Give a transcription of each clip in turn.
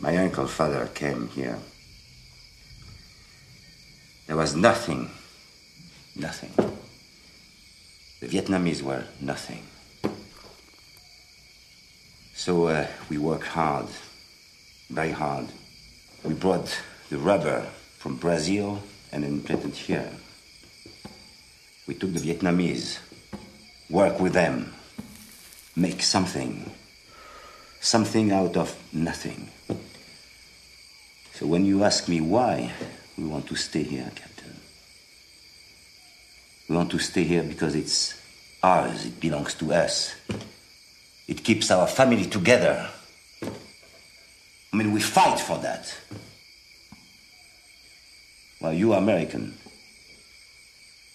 My uncle father came here. There was nothing. Nothing. The Vietnamese were nothing. So uh, we worked hard, very hard. We brought the rubber from Brazil and implanted here. We took the Vietnamese, work with them, make something, something out of nothing. So when you ask me why we want to stay here, Captain, we want to stay here because it's ours, it belongs to us. It keeps our family together. I mean, we fight for that. While you American,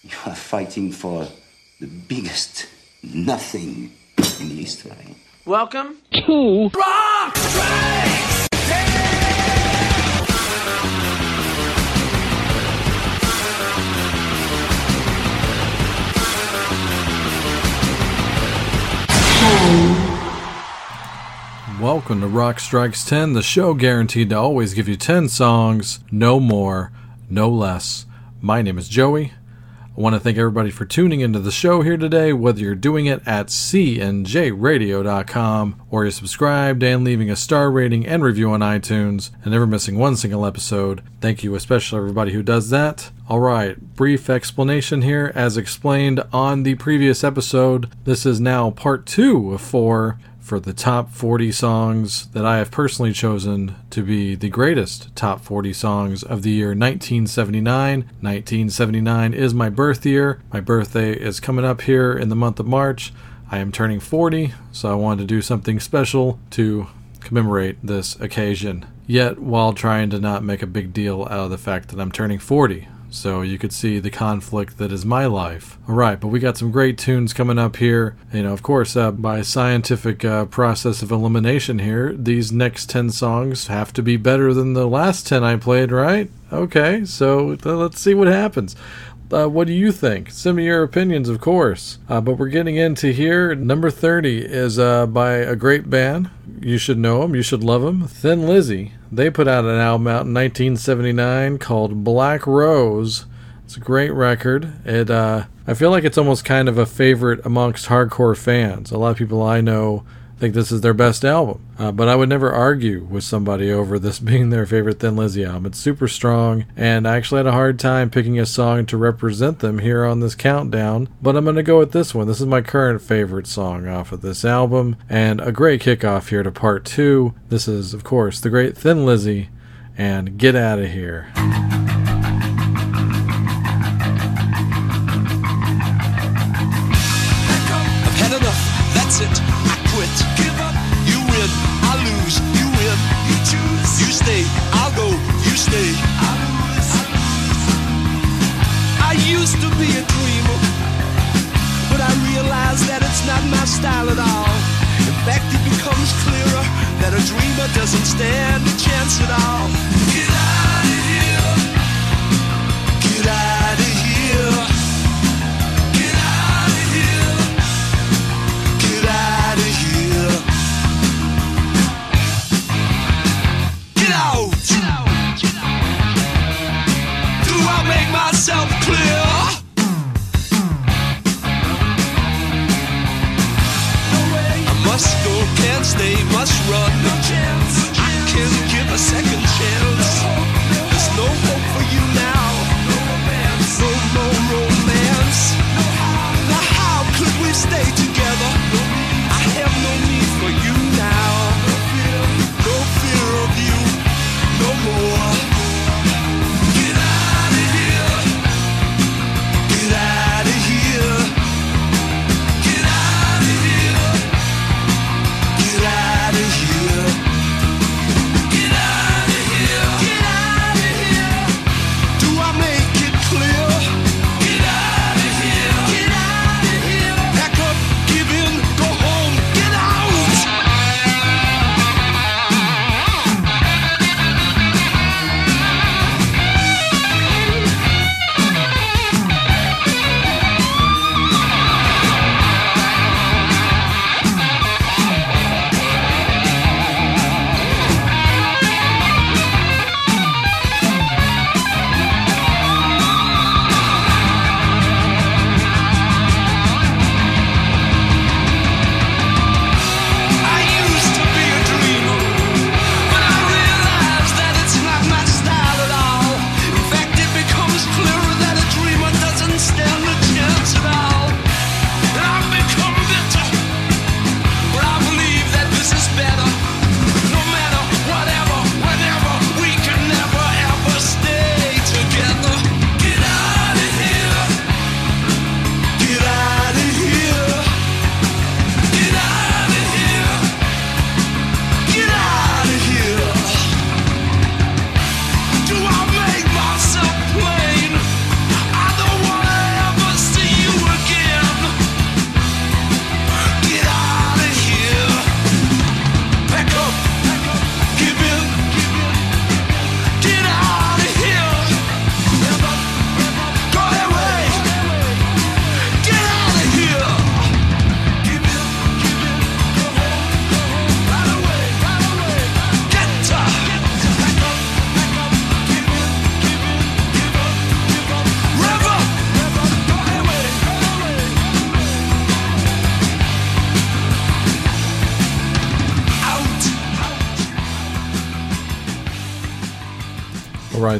you are fighting for the biggest nothing in history. Welcome to Rock Strikes! Welcome to Rock Strikes 10, the show guaranteed to always give you 10 songs, no more, no less. My name is Joey. I want to thank everybody for tuning into the show here today, whether you're doing it at cnjradio.com or you're subscribed and leaving a star rating and review on iTunes and never missing one single episode. Thank you, especially everybody who does that. All right, brief explanation here. As explained on the previous episode, this is now part two of four for the top 40 songs that I have personally chosen to be the greatest top 40 songs of the year 1979. 1979 is my birth year. My birthday is coming up here in the month of March. I am turning 40, so I wanted to do something special to commemorate this occasion. Yet, while trying to not make a big deal out of the fact that I'm turning 40. So you could see the conflict that is my life. All right, but we got some great tunes coming up here. You know, of course, uh, by scientific uh, process of elimination here, these next 10 songs have to be better than the last 10 I played, right? Okay, so let's see what happens. Uh, what do you think? Send me your opinions, of course. Uh, but we're getting into here. Number 30 is uh, by a great band. You should know them, you should love them. Thin Lizzy. They put out an album out in 1979 called Black Rose. It's a great record. It uh, I feel like it's almost kind of a favorite amongst hardcore fans. A lot of people I know think this is their best album. Uh, but I would never argue with somebody over this being their favorite Thin Lizzy album. It's super strong, and I actually had a hard time picking a song to represent them here on this countdown. But I'm going to go with this one. This is my current favorite song off of this album, and a great kickoff here to part two. This is, of course, the great Thin Lizzy, and Get Out of Here. Doesn't stand a chance at all.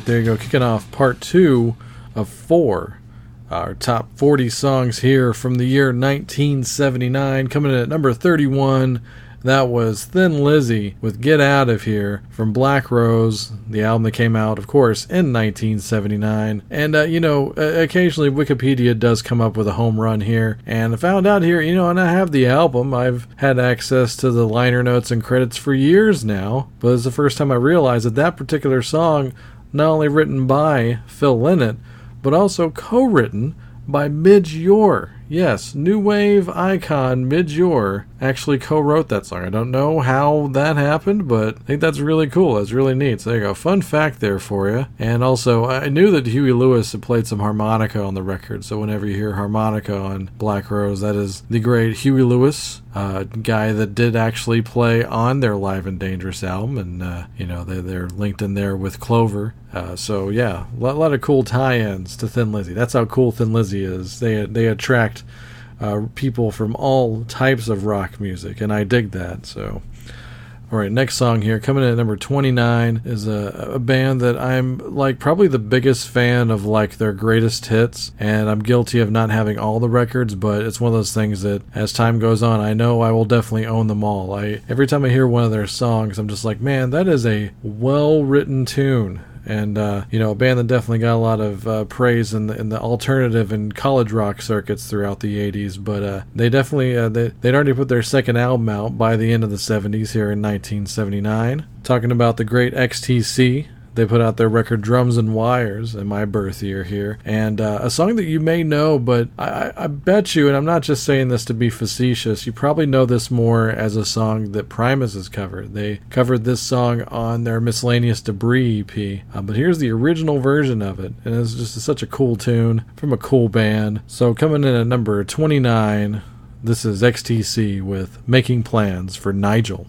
There you go. Kicking off part two of four. Our top 40 songs here from the year 1979. Coming in at number 31 that was Thin Lizzy with Get Out of Here from Black Rose, the album that came out, of course, in 1979. And, uh, you know, occasionally Wikipedia does come up with a home run here. And I found out here, you know, and I have the album. I've had access to the liner notes and credits for years now. But it's the first time I realized that that particular song, not only written by Phil Lynott, but also co written by Midge Ure. Yes, new wave icon Midge Ure actually co-wrote that song. I don't know how that happened, but I think that's really cool. That's really neat. So there you go. Fun fact there for you. And also, I knew that Huey Lewis had played some harmonica on the record. So whenever you hear harmonica on Black Rose, that is the great Huey Lewis, uh, guy that did actually play on their Live and Dangerous album. And, uh, you know, they, they're linked in there with Clover. Uh, so yeah, a lot, lot, of cool tie-ins to Thin Lizzy. That's how cool Thin Lizzy is. They they attract uh, people from all types of rock music, and I dig that. So, all right, next song here, coming in at number 29, is a, a band that I'm like probably the biggest fan of, like their greatest hits, and I'm guilty of not having all the records, but it's one of those things that as time goes on, I know I will definitely own them all. I every time I hear one of their songs, I'm just like, man, that is a well written tune and uh, you know a band that definitely got a lot of uh, praise in the in the alternative and college rock circuits throughout the 80s but uh, they definitely uh, they, they'd already put their second album out by the end of the 70s here in 1979 talking about the great XTC they put out their record Drums and Wires in my birth year here. And uh, a song that you may know, but I, I, bet you, and I'm not just saying this to be facetious, you probably know this more as a song that Primus has covered. They covered this song on their Miscellaneous Debris EP. Uh, but here's the original version of it. And it's just such a cool tune from a cool band. So coming in at number 29, this is XTC with Making Plans for Nigel.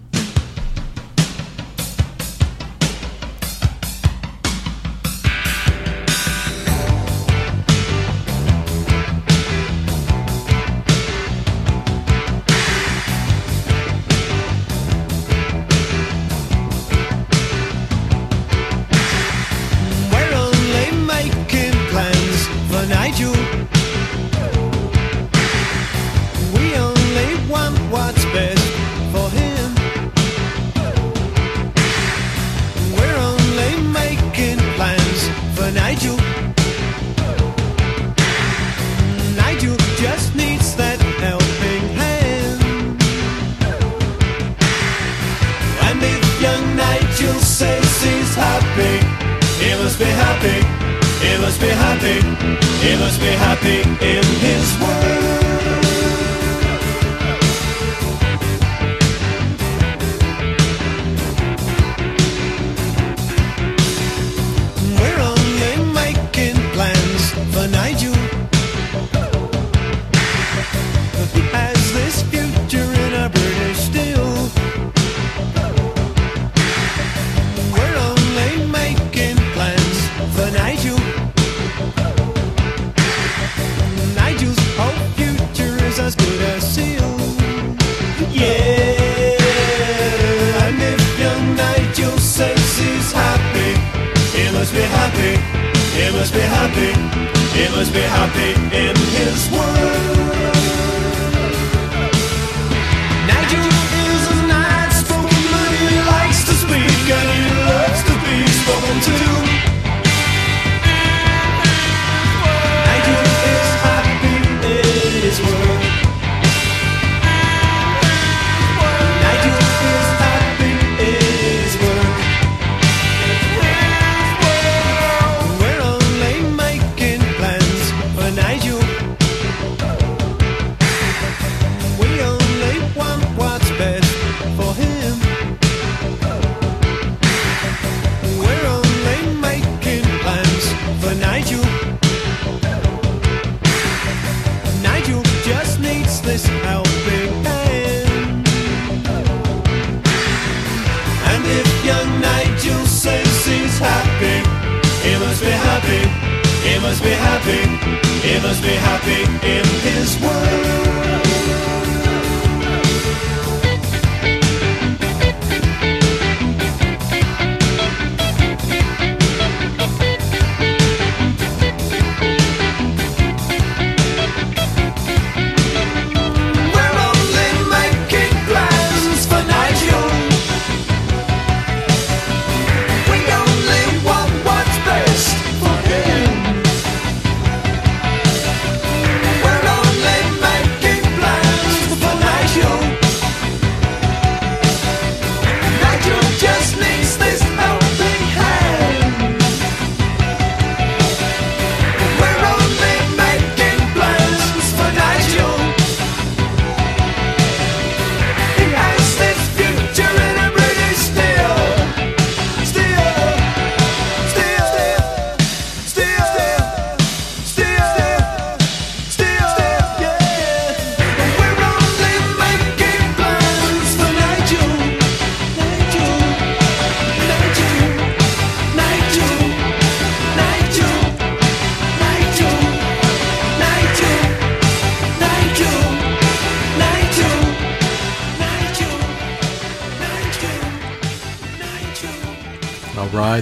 be happy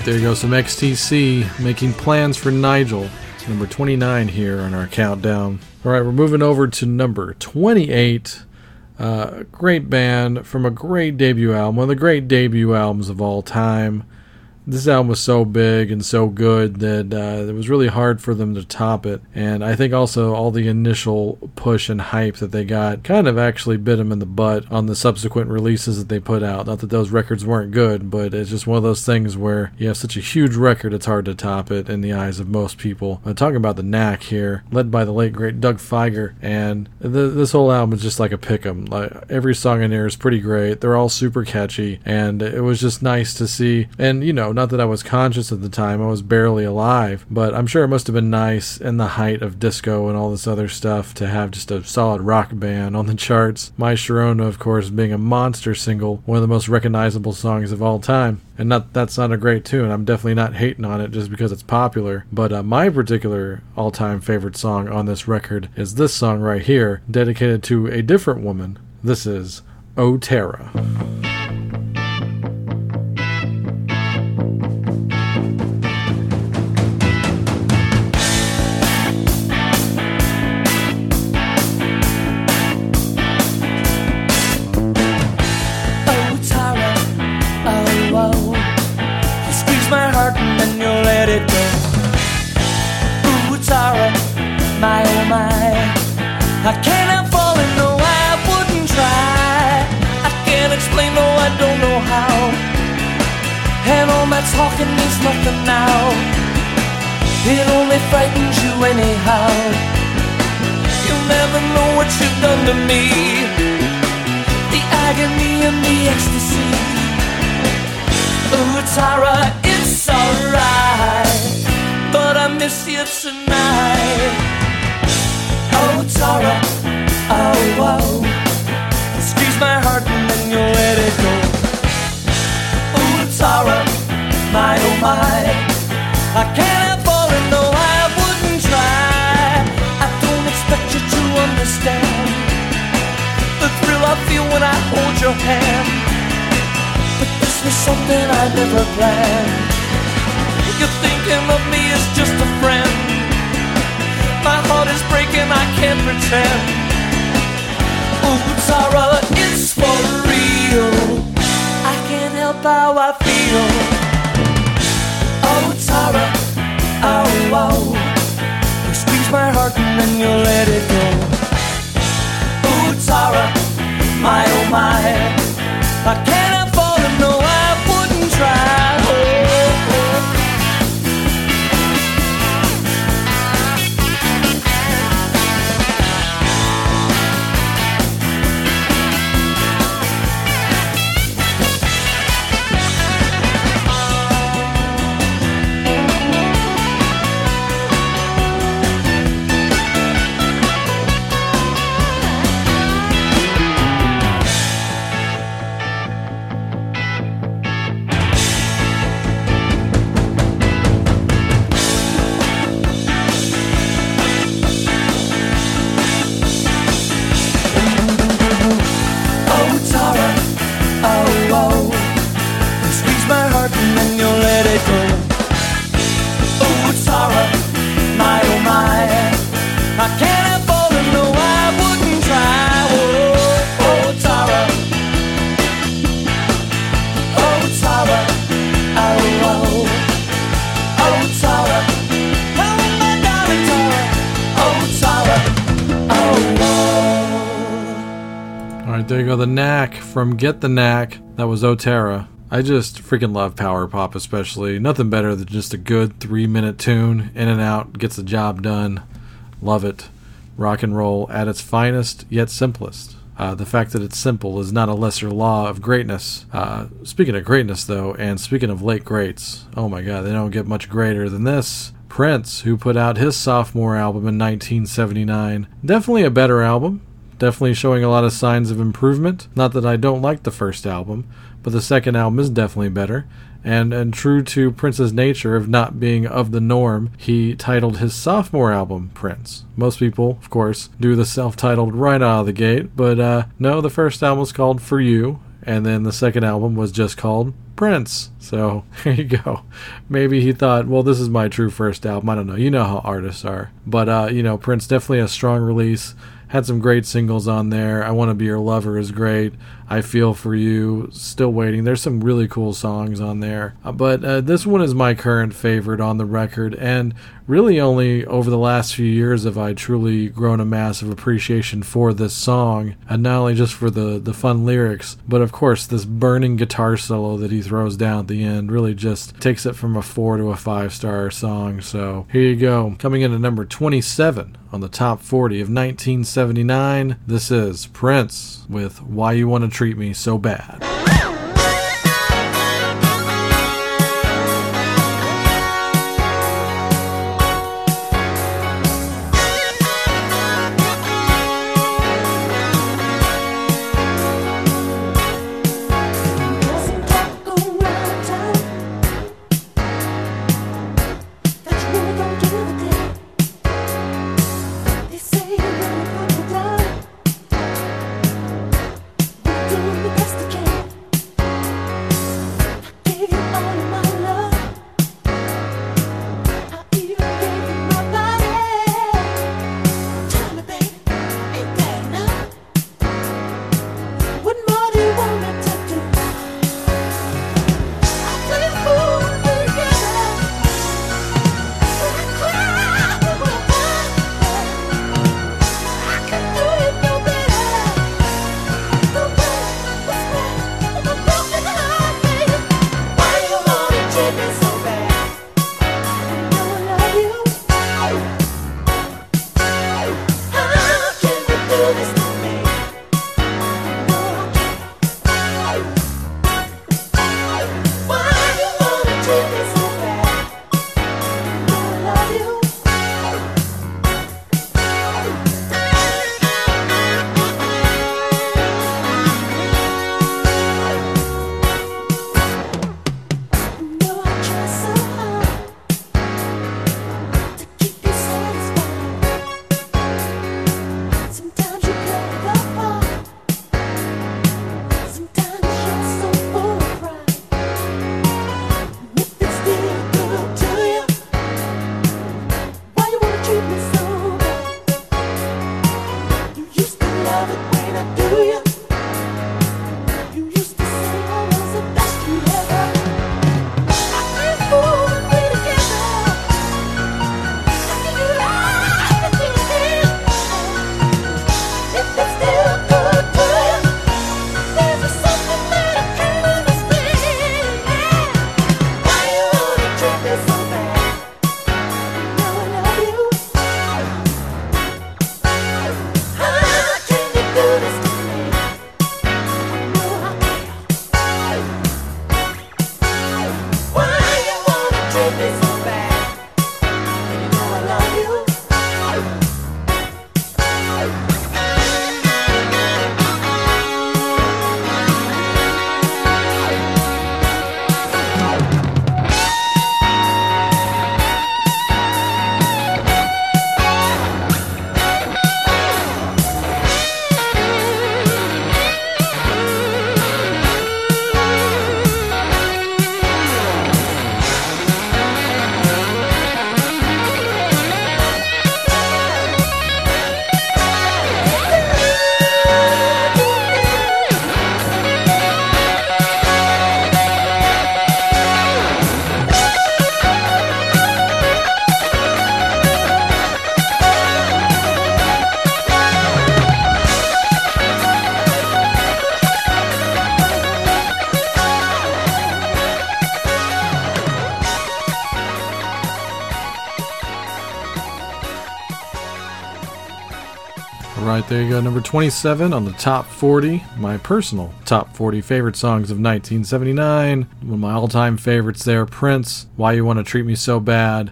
there you go. Some XTC making plans for Nigel. Number 29 here on our countdown. All right, we're moving over to number 28. Uh, great band from a great debut album, one of the great debut albums of all time this album was so big and so good that uh, it was really hard for them to top it. And I think also all the initial push and hype that they got kind of actually bit them in the butt on the subsequent releases that they put out. Not that those records weren't good, but it's just one of those things where you have such a huge record, it's hard to top it in the eyes of most people. I'm talking about the Knack here, led by the late great Doug Fieger, and th- this whole album is just like a pick 'em. Like every song in here is pretty great. They're all super catchy, and it was just nice to see. And you know, not that I was conscious at the time, I was barely alive, but I'm sure it must have been nice in the height of disco and all this other stuff to have just a solid rock band on the charts. My Sharona, of course, being a monster single, one of the most recognizable songs of all time. And not that's not a great tune. I'm definitely not hating on it just because it's popular. But uh, my particular all-time favorite song on this record is this song right here, dedicated to a different woman. This is "O Tara." It only frightens you anyhow. You'll never know what you've done to me the agony and the ecstasy. Ooh, Tara, it's alright, but I miss you tonight. Oh, Tara, oh, oh, squeeze my heart and then you let it go. Ooh, Tara, my, oh, my, I cannot I hold your hand. But this was something I never planned. You're thinking of me as just a friend. My heart is breaking, I can't pretend. Ooh, Tara, it's for real. I can't help how I feel. Oh, Tara, oh, oh. You squeeze my heart and then you let it go. Ooh, Tara, my oh my. I cannot The Knack from Get the Knack. That was Otera. I just freaking love power pop, especially. Nothing better than just a good three minute tune, in and out, gets the job done. Love it. Rock and roll at its finest, yet simplest. Uh, the fact that it's simple is not a lesser law of greatness. Uh, speaking of greatness, though, and speaking of late greats, oh my god, they don't get much greater than this. Prince, who put out his sophomore album in 1979. Definitely a better album, definitely showing a lot of signs of improvement. Not that I don't like the first album, but the second album is definitely better. And and true to Prince's nature of not being of the norm, he titled his sophomore album Prince. Most people, of course, do the self-titled right out of the gate, but uh, no, the first album was called For You, And then the second album was just called Prince. So there you go. Maybe he thought, well, this is my true first album. I don't know. You know how artists are. But, uh, you know, Prince definitely a strong release. Had some great singles on there. I Want to Be Your Lover is great. I Feel For You, Still Waiting. There's some really cool songs on there. Uh, but uh, this one is my current favorite on the record. And really only over the last few years have I truly grown a massive appreciation for this song. And not only just for the, the fun lyrics, but of course, this burning guitar solo that he throws down at the end really just takes it from a four to a five star song. So here you go. Coming in at number 27 on the top 40 of 1979, this is Prince with Why You Want to Treat Me So Bad. There you go, number 27 on the top 40, my personal top 40 favorite songs of 1979. One of my all time favorites there, Prince, Why You Want to Treat Me So Bad.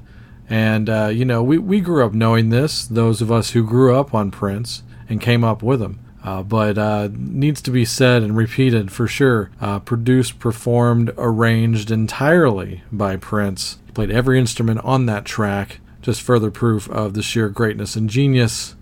And, uh, you know, we, we grew up knowing this, those of us who grew up on Prince and came up with him. Uh, but uh, needs to be said and repeated for sure. Uh, produced, performed, arranged entirely by Prince. Played every instrument on that track. Just further proof of the sheer greatness and genius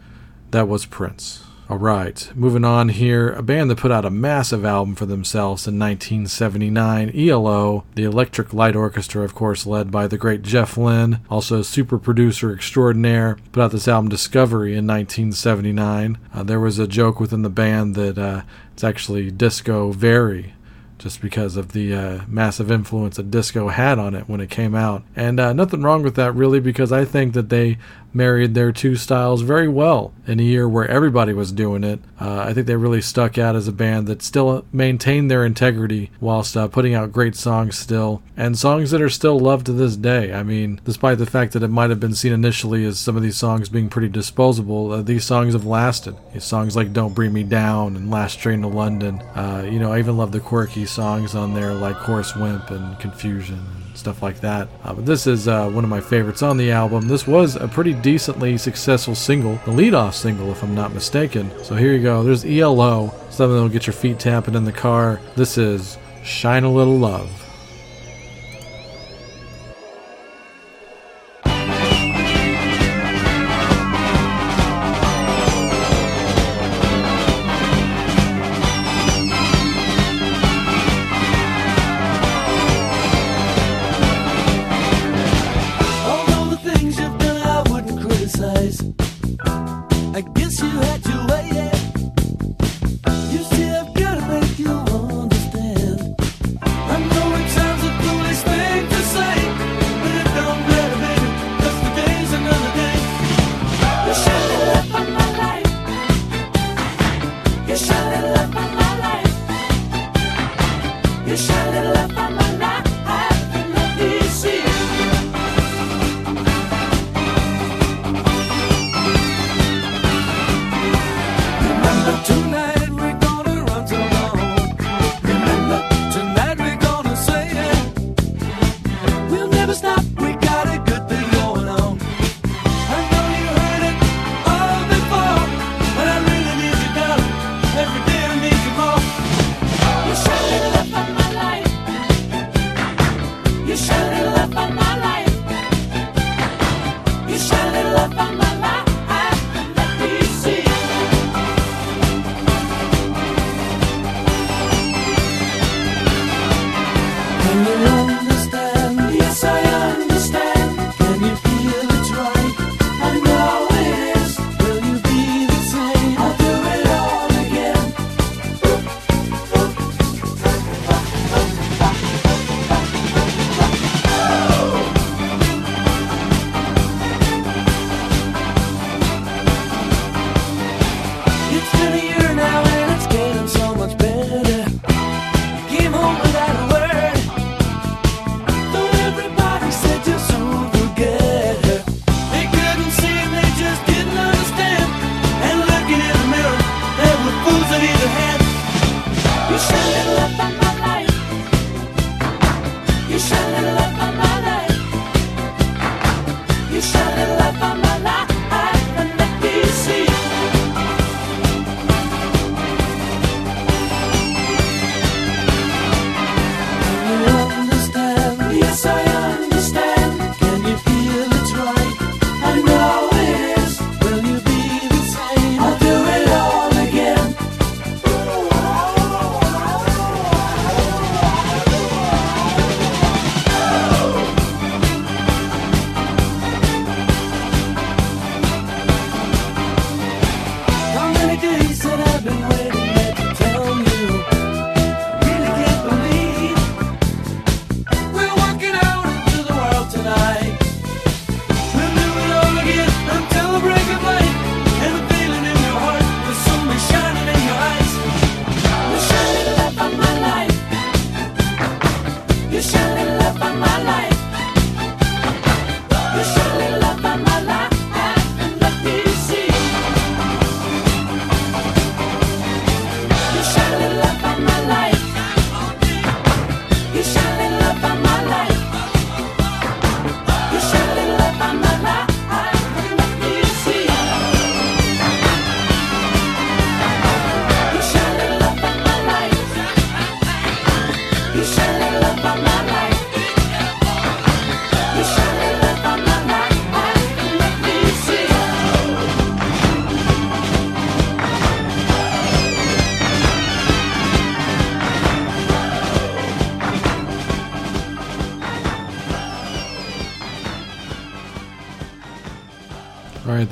that was Prince. All right, moving on here. A band that put out a massive album for themselves in 1979, ELO, the Electric Light Orchestra, of course, led by the great Jeff Lynne, also super producer extraordinaire, put out this album Discovery in 1979. Uh, there was a joke within the band that uh, it's actually Disco Very just because of the uh, massive influence that disco had on it when it came out. And uh, nothing wrong with that, really, because I think that they married their two styles very well in a year where everybody was doing it. Uh, I think they really stuck out as a band that still maintained their integrity whilst uh, putting out great songs still, and songs that are still loved to this day. I mean, despite the fact that it might have been seen initially as some of these songs being pretty disposable, uh, these songs have lasted. Songs like Don't Bring Me Down and Last Train to London. Uh, you know, I even love the quirky songs on there like Horace Wimp and Confusion stuff like that. Uh, but this is uh, one of my favorites on the album. This was a pretty decently successful single, the lead-off single, if I'm not mistaken. So here you go. There's ELO, something that'll get your feet tapping in the car. This is Shine a Little Love. Bye.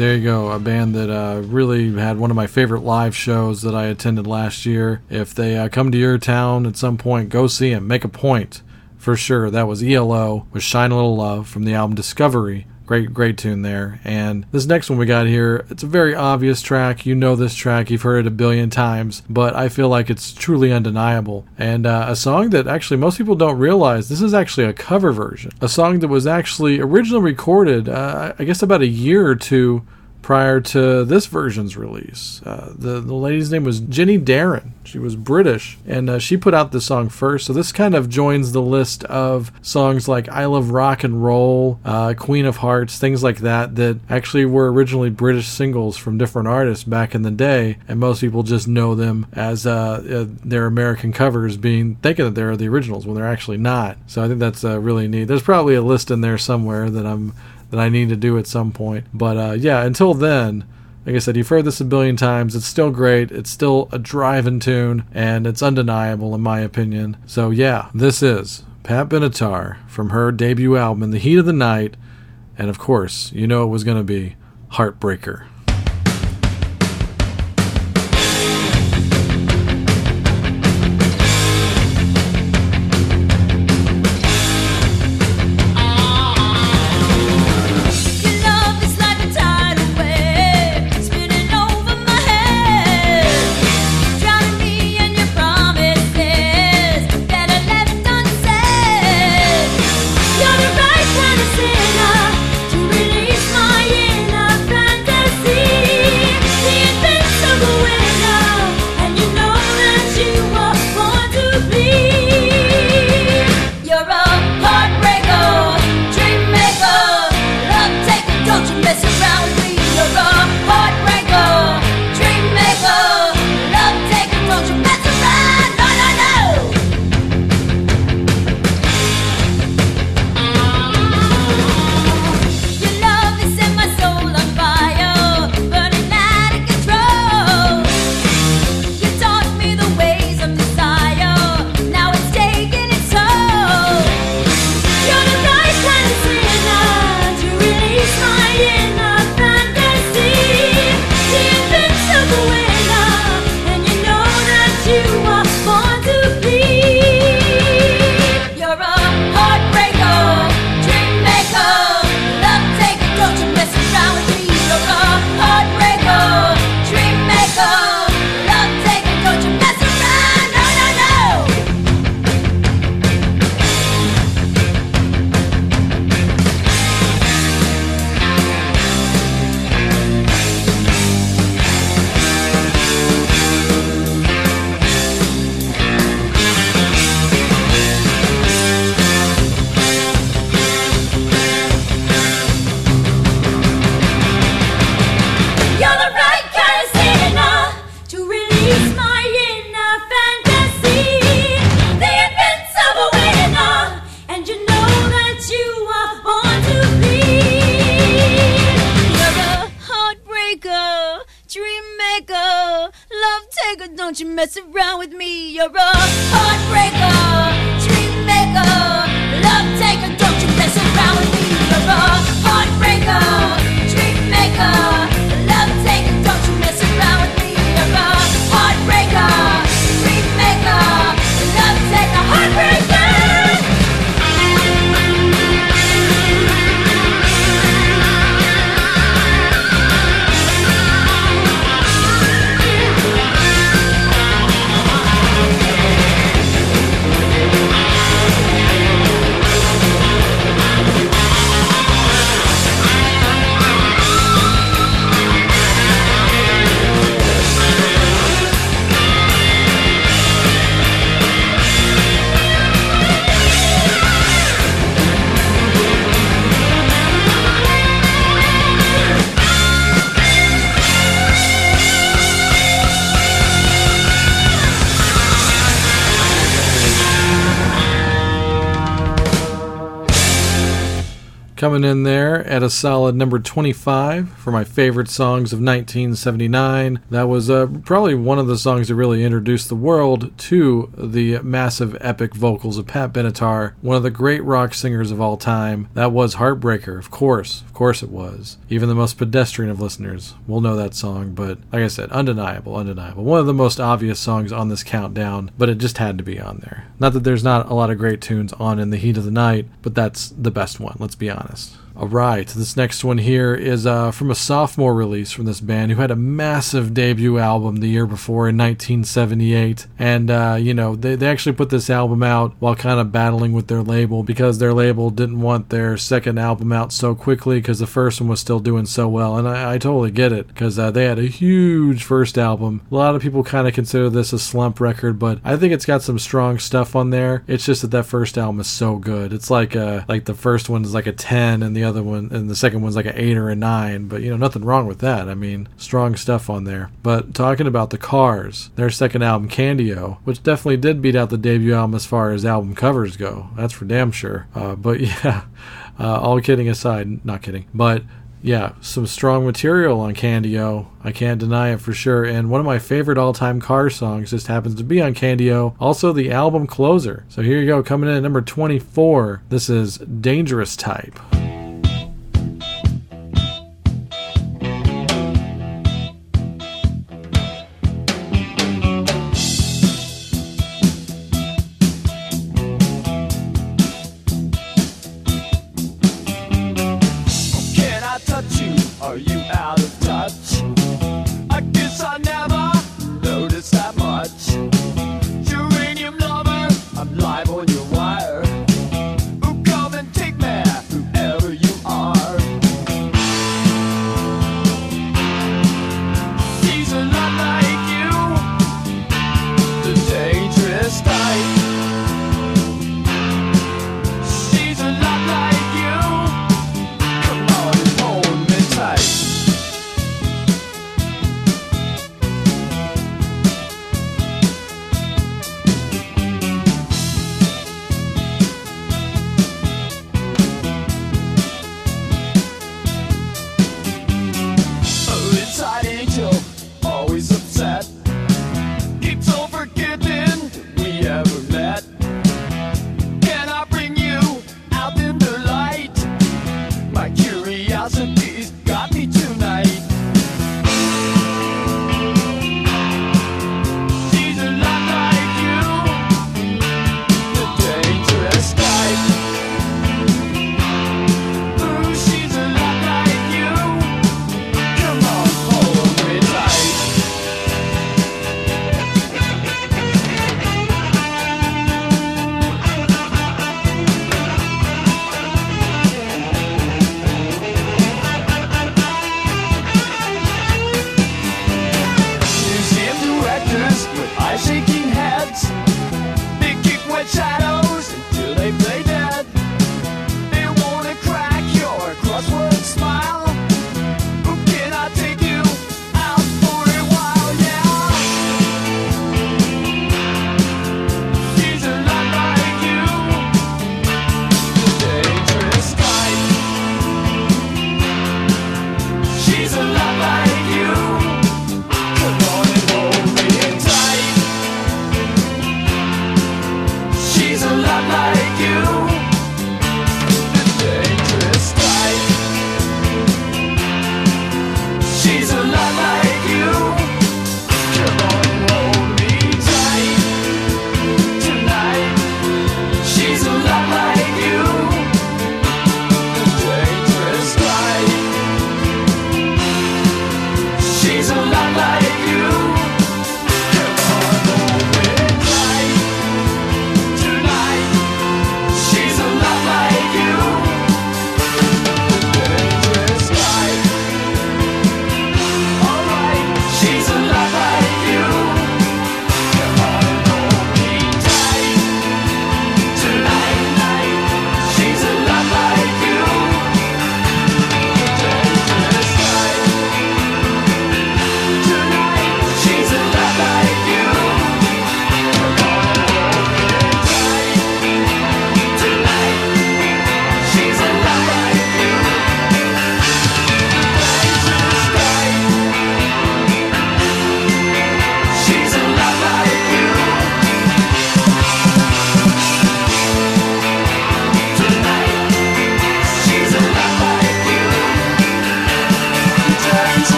There you go. A band that uh, really had one of my favorite live shows that I attended last year. If they uh, come to your town at some point, go see them. Make a point for sure. That was ELO with Shine a Little Love from the album Discovery. Great, great tune there. And this next one we got here, it's a very obvious track. You know this track, you've heard it a billion times, but I feel like it's truly undeniable. And uh, a song that actually most people don't realize this is actually a cover version. A song that was actually originally recorded, uh, I guess, about a year or two prior to this version's release. Uh, the, the lady's name was Jenny Darren. She was British, and uh, she put out the song first. So this kind of joins the list of songs like I Love Rock and Roll, uh, Queen of Hearts, things like that, that actually were originally British singles from different artists back in the day, and most people just know them as uh, uh, their American covers, being thinking that they're the originals when they're actually not. So I think that's uh, really neat. There's probably a list in there somewhere that I'm that I need to do at some point. But uh, yeah, until then, like I said, you've heard this a billion times. It's still great. It's still a driving tune, and it's undeniable in my opinion. So yeah, this is Pat Benatar from her debut album, In the Heat of the Night, and of course, you know it was going to be Heartbreaker. Coming in there at a solid number 25 for my favorite songs of 1979. That was uh, probably one of the songs that really introduced the world to the massive epic vocals of Pat Benatar, one of the great rock singers of all time. That was Heartbreaker, of course. Course it was. Even the most pedestrian of listeners will know that song, but like I said, undeniable, undeniable. One of the most obvious songs on this countdown, but it just had to be on there. Not that there's not a lot of great tunes on In the Heat of the Night, but that's the best one, let's be honest. All right, this next one here is uh, from a sophomore release from this band who had a massive debut album the year before in 1978. And, uh, you know, they, they actually put this album out while kind of battling with their label because their label didn't want their second album out so quickly because the first one was still doing so well. And I, I totally get it because uh, they had a huge first album. A lot of people kind of consider this a slump record, but I think it's got some strong stuff on there. It's just that that first album is so good. It's like uh, like the first one is like a 10 and the other one and the second one's like an 8 or a 9, but you know, nothing wrong with that. I mean, strong stuff on there. But talking about the Cars, their second album Candy-O, which definitely did beat out the debut album as far as album covers go. That's for damn sure. Uh, but yeah, uh, all kidding aside, not kidding. But yeah, some strong material on Candy-O. I can't deny it for sure. And one of my favorite all time car songs just happens to be on Candy-O. Also, the album closer. So here you go, coming in at number 24. This is Dangerous Type.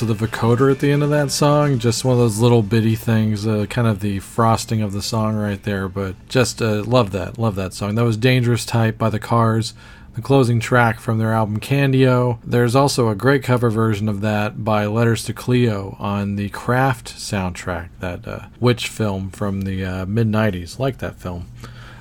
Of the vocoder at the end of that song. Just one of those little bitty things, uh, kind of the frosting of the song right there. But just uh, love that, love that song. That was Dangerous Type by the Cars, the closing track from their album Candy-O. There's also a great cover version of that by Letters to Cleo on the Craft soundtrack, that uh, witch film from the uh, mid 90s. Like that film.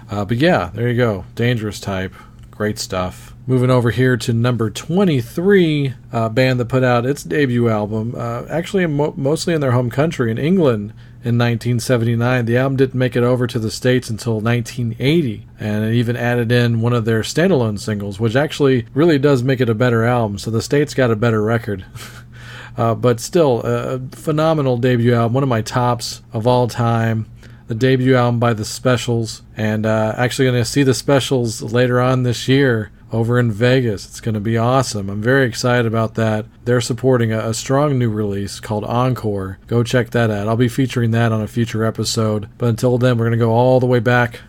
Uh, but yeah, there you go. Dangerous Type. Great stuff. Moving over here to number 23, uh, band that put out its debut album, uh, actually mo- mostly in their home country in England in 1979. The album didn't make it over to the States until 1980, and it even added in one of their standalone singles, which actually really does make it a better album. So the States got a better record. uh, but still, a phenomenal debut album, one of my tops of all time the debut album by the Specials, and uh, actually going to see the Specials later on this year over in Vegas. It's going to be awesome. I'm very excited about that. They're supporting a, a, strong new release called Encore. Go check that out. I'll be featuring that on a future episode. But until then, we're going to go all the way back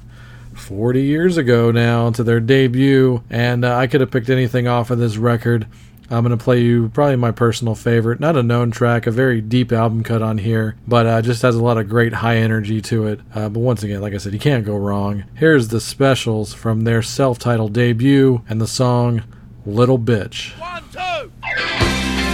40 years ago now to their debut, and uh, I could have picked anything off of this record. I'm going to play you probably my personal favorite, not a known track, a very deep album cut on here, but uh, just has a lot of great high energy to it. Uh, but once again, like I said, you can't go wrong. Here's the specials from their self titled debut and the song Little Bitch. One, two.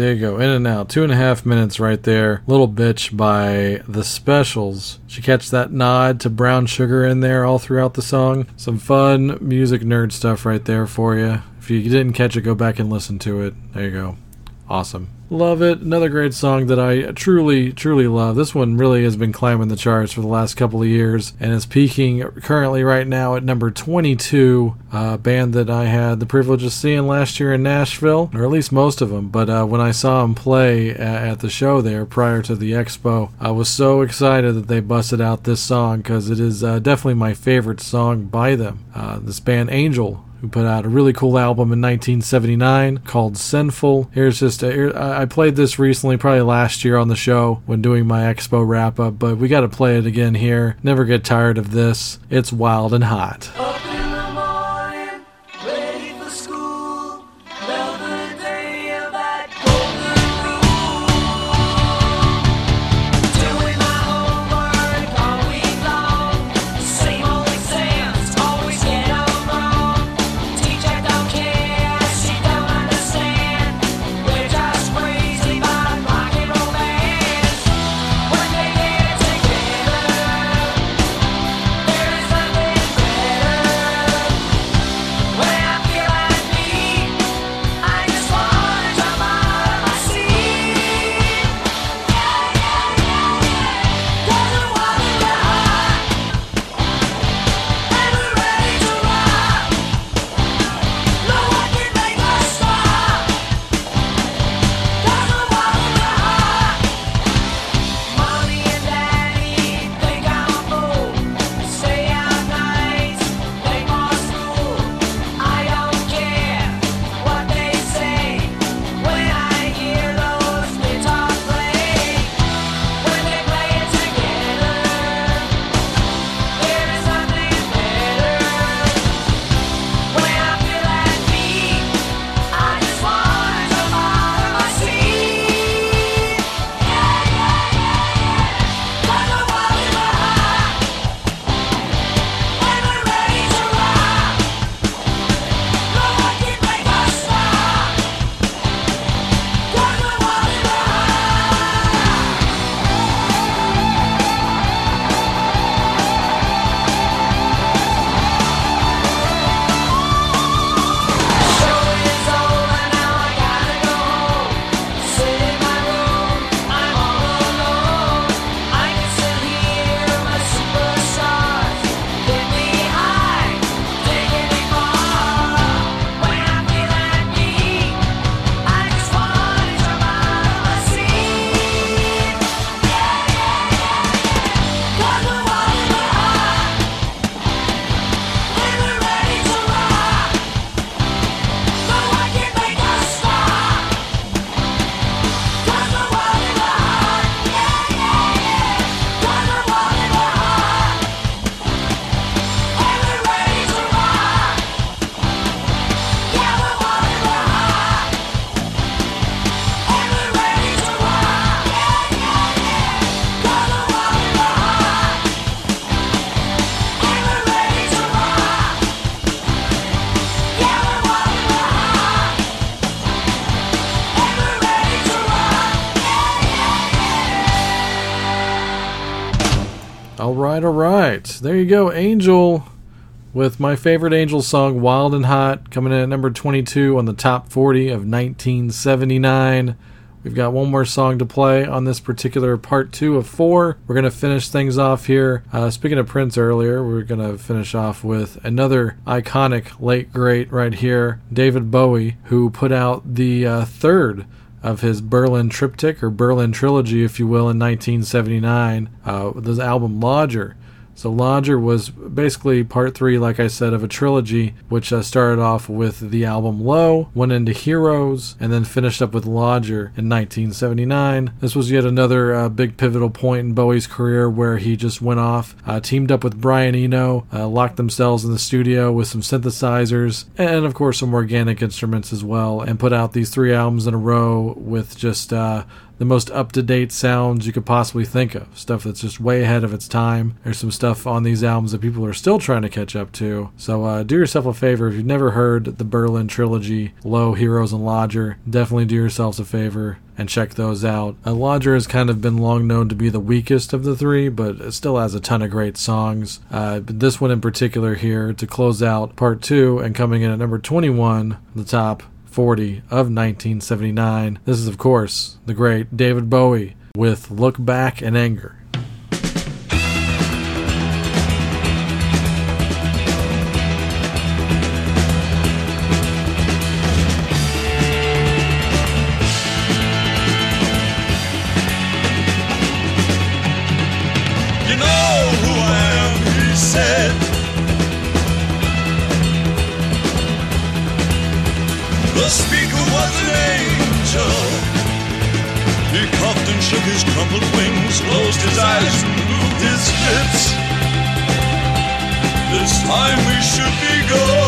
There you go. In and out. Two and a half minutes right there. Little Bitch by The Specials. You catch that nod to Brown Sugar in there all throughout the song? Some fun music nerd stuff right there for you. If you didn't catch it, go back and listen to it. There you go. Awesome. Love it. Another great song that I truly, truly love. This one really has been climbing the charts for the last couple of years and is peaking currently right now at number 22. A band that I had the privilege of seeing last year in Nashville, or at least most of them. But uh, when I saw them play at the show there prior to the expo, I was so excited that they busted out this song because it is uh, definitely my favorite song by them. Uh, this band Angel who put out a really cool album in 1979 called Sinful. Here's just I played this recently, probably last year on the show when doing my expo wrap up, but we got to play it again here. Never get tired of this. It's wild and hot. Go, Angel, with my favorite Angel song, Wild and Hot, coming in at number 22 on the top 40 of 1979. We've got one more song to play on this particular part two of four. We're going to finish things off here. Uh, speaking of Prince earlier, we're going to finish off with another iconic late great right here, David Bowie, who put out the uh, third of his Berlin triptych or Berlin trilogy, if you will, in 1979, uh, this album Lodger. So Lodger was basically part three, like I said, of a trilogy, which uh, started off with the album Low, went into Heroes, and then finished up with Lodger in 1979. This was yet another uh, big pivotal point in Bowie's career where he just went off, uh, teamed up with Brian Eno, uh, locked themselves in the studio with some synthesizers, and of course some organic instruments as well, and put out these three albums in a row with just uh, the most up to date sounds you could possibly think of. Stuff that's just way ahead of its time. There's some stuff on these albums that people are still trying to catch up to. So uh, do yourself a favor if you've never heard the Berlin trilogy, Low, Heroes, and Lodger, definitely do yourselves a favor and check those out. Uh, Lodger has kind of been long known to be the weakest of the three, but it still has a ton of great songs. Uh, this one in particular here to close out part two and coming in at number 21, the top 40 of 1979. This is, of course, the great David Bowie with Look Back in Anger. This time we should be going.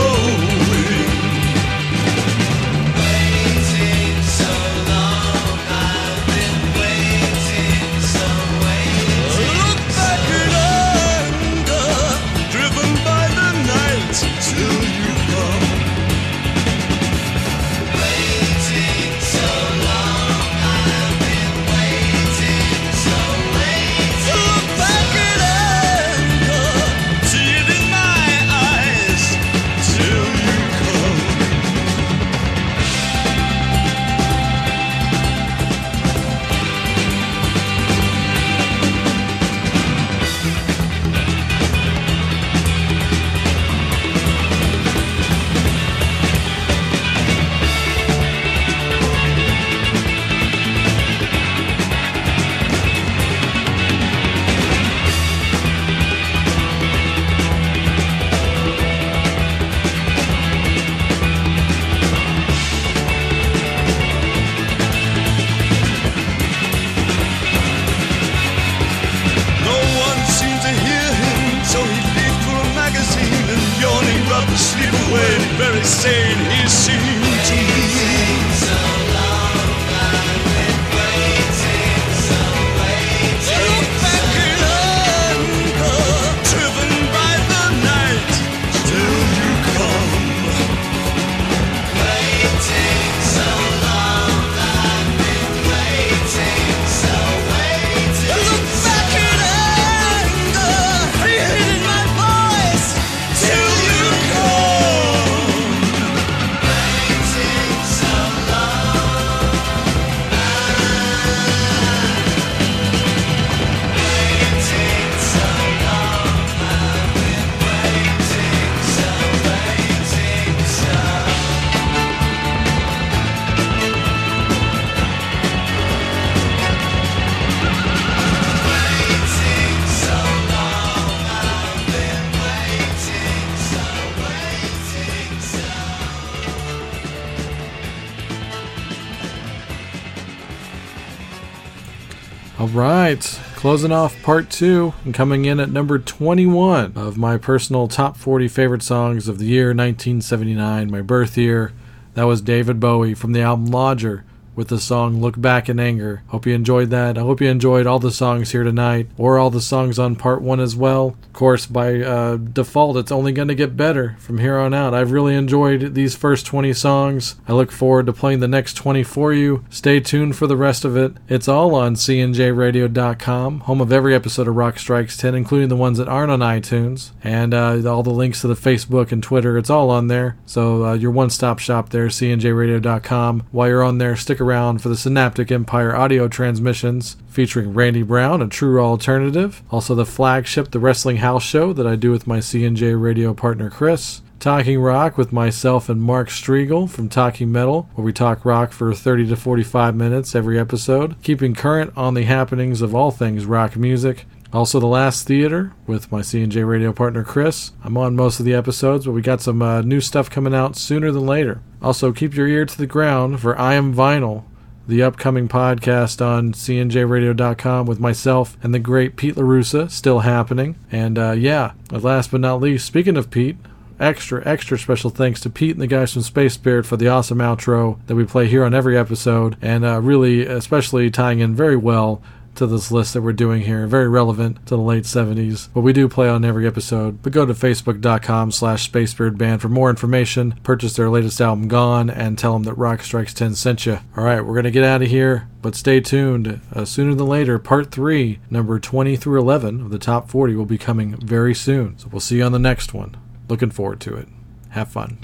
Closing off part two and coming in at number 21 of my personal top 40 favorite songs of the year 1979, my birth year. That was David Bowie from the album Lodger with the song Look Back in Anger. Hope you enjoyed that. I hope you enjoyed all the songs here tonight, or all the songs on part one as well. Of course, by uh, default, it's only going to get better from here on out. I've really enjoyed these first 20 songs. I look forward to playing the next 20 for you. Stay tuned for the rest of it. It's all on cnjradio.com, home of every episode of Rock Strikes 10, including the ones that aren't on iTunes, and uh, all the links to the Facebook and Twitter. It's all on there. So uh, your one-stop shop there, cnjradio.com. While you're on there, stick around for the Synaptic Empire audio transmissions featuring Randy Brown, a true alternative. Also the flagship, the Wrestling House Show that I do with my CNJ radio partner Chris. Talking Rock with myself and Mark Striegel from Talking Metal, where we talk rock for 30 to 45 minutes every episode, keeping current on the happenings of all things rock music. Also, The Last Theater with my C&J radio partner Chris. I'm on most of the episodes, but we got some uh, new stuff coming out sooner than later. Also, keep your ear to the ground for I Am Vinyl, the upcoming podcast on cnjradio.com with myself and the great Pete LaRussa, still happening. And uh, yeah, last but not least, speaking of Pete, extra, extra special thanks to Pete and the guys from Space Beard for the awesome outro that we play here on every episode, and uh, really, especially tying in very well to this list that we're doing here. Very relevant to the late 70s. But we do play on every episode. But go to facebook.com slash spacebeardband for more information. Purchase their latest album, Gone, and tell them that Rock Strikes 10 sent you. All right, we're going to get out of here. But stay tuned. Uh, sooner than later, part 3, number 20 through 11 of the top 40 will be coming very soon. So we'll see you on the next one. Looking forward to it. Have fun.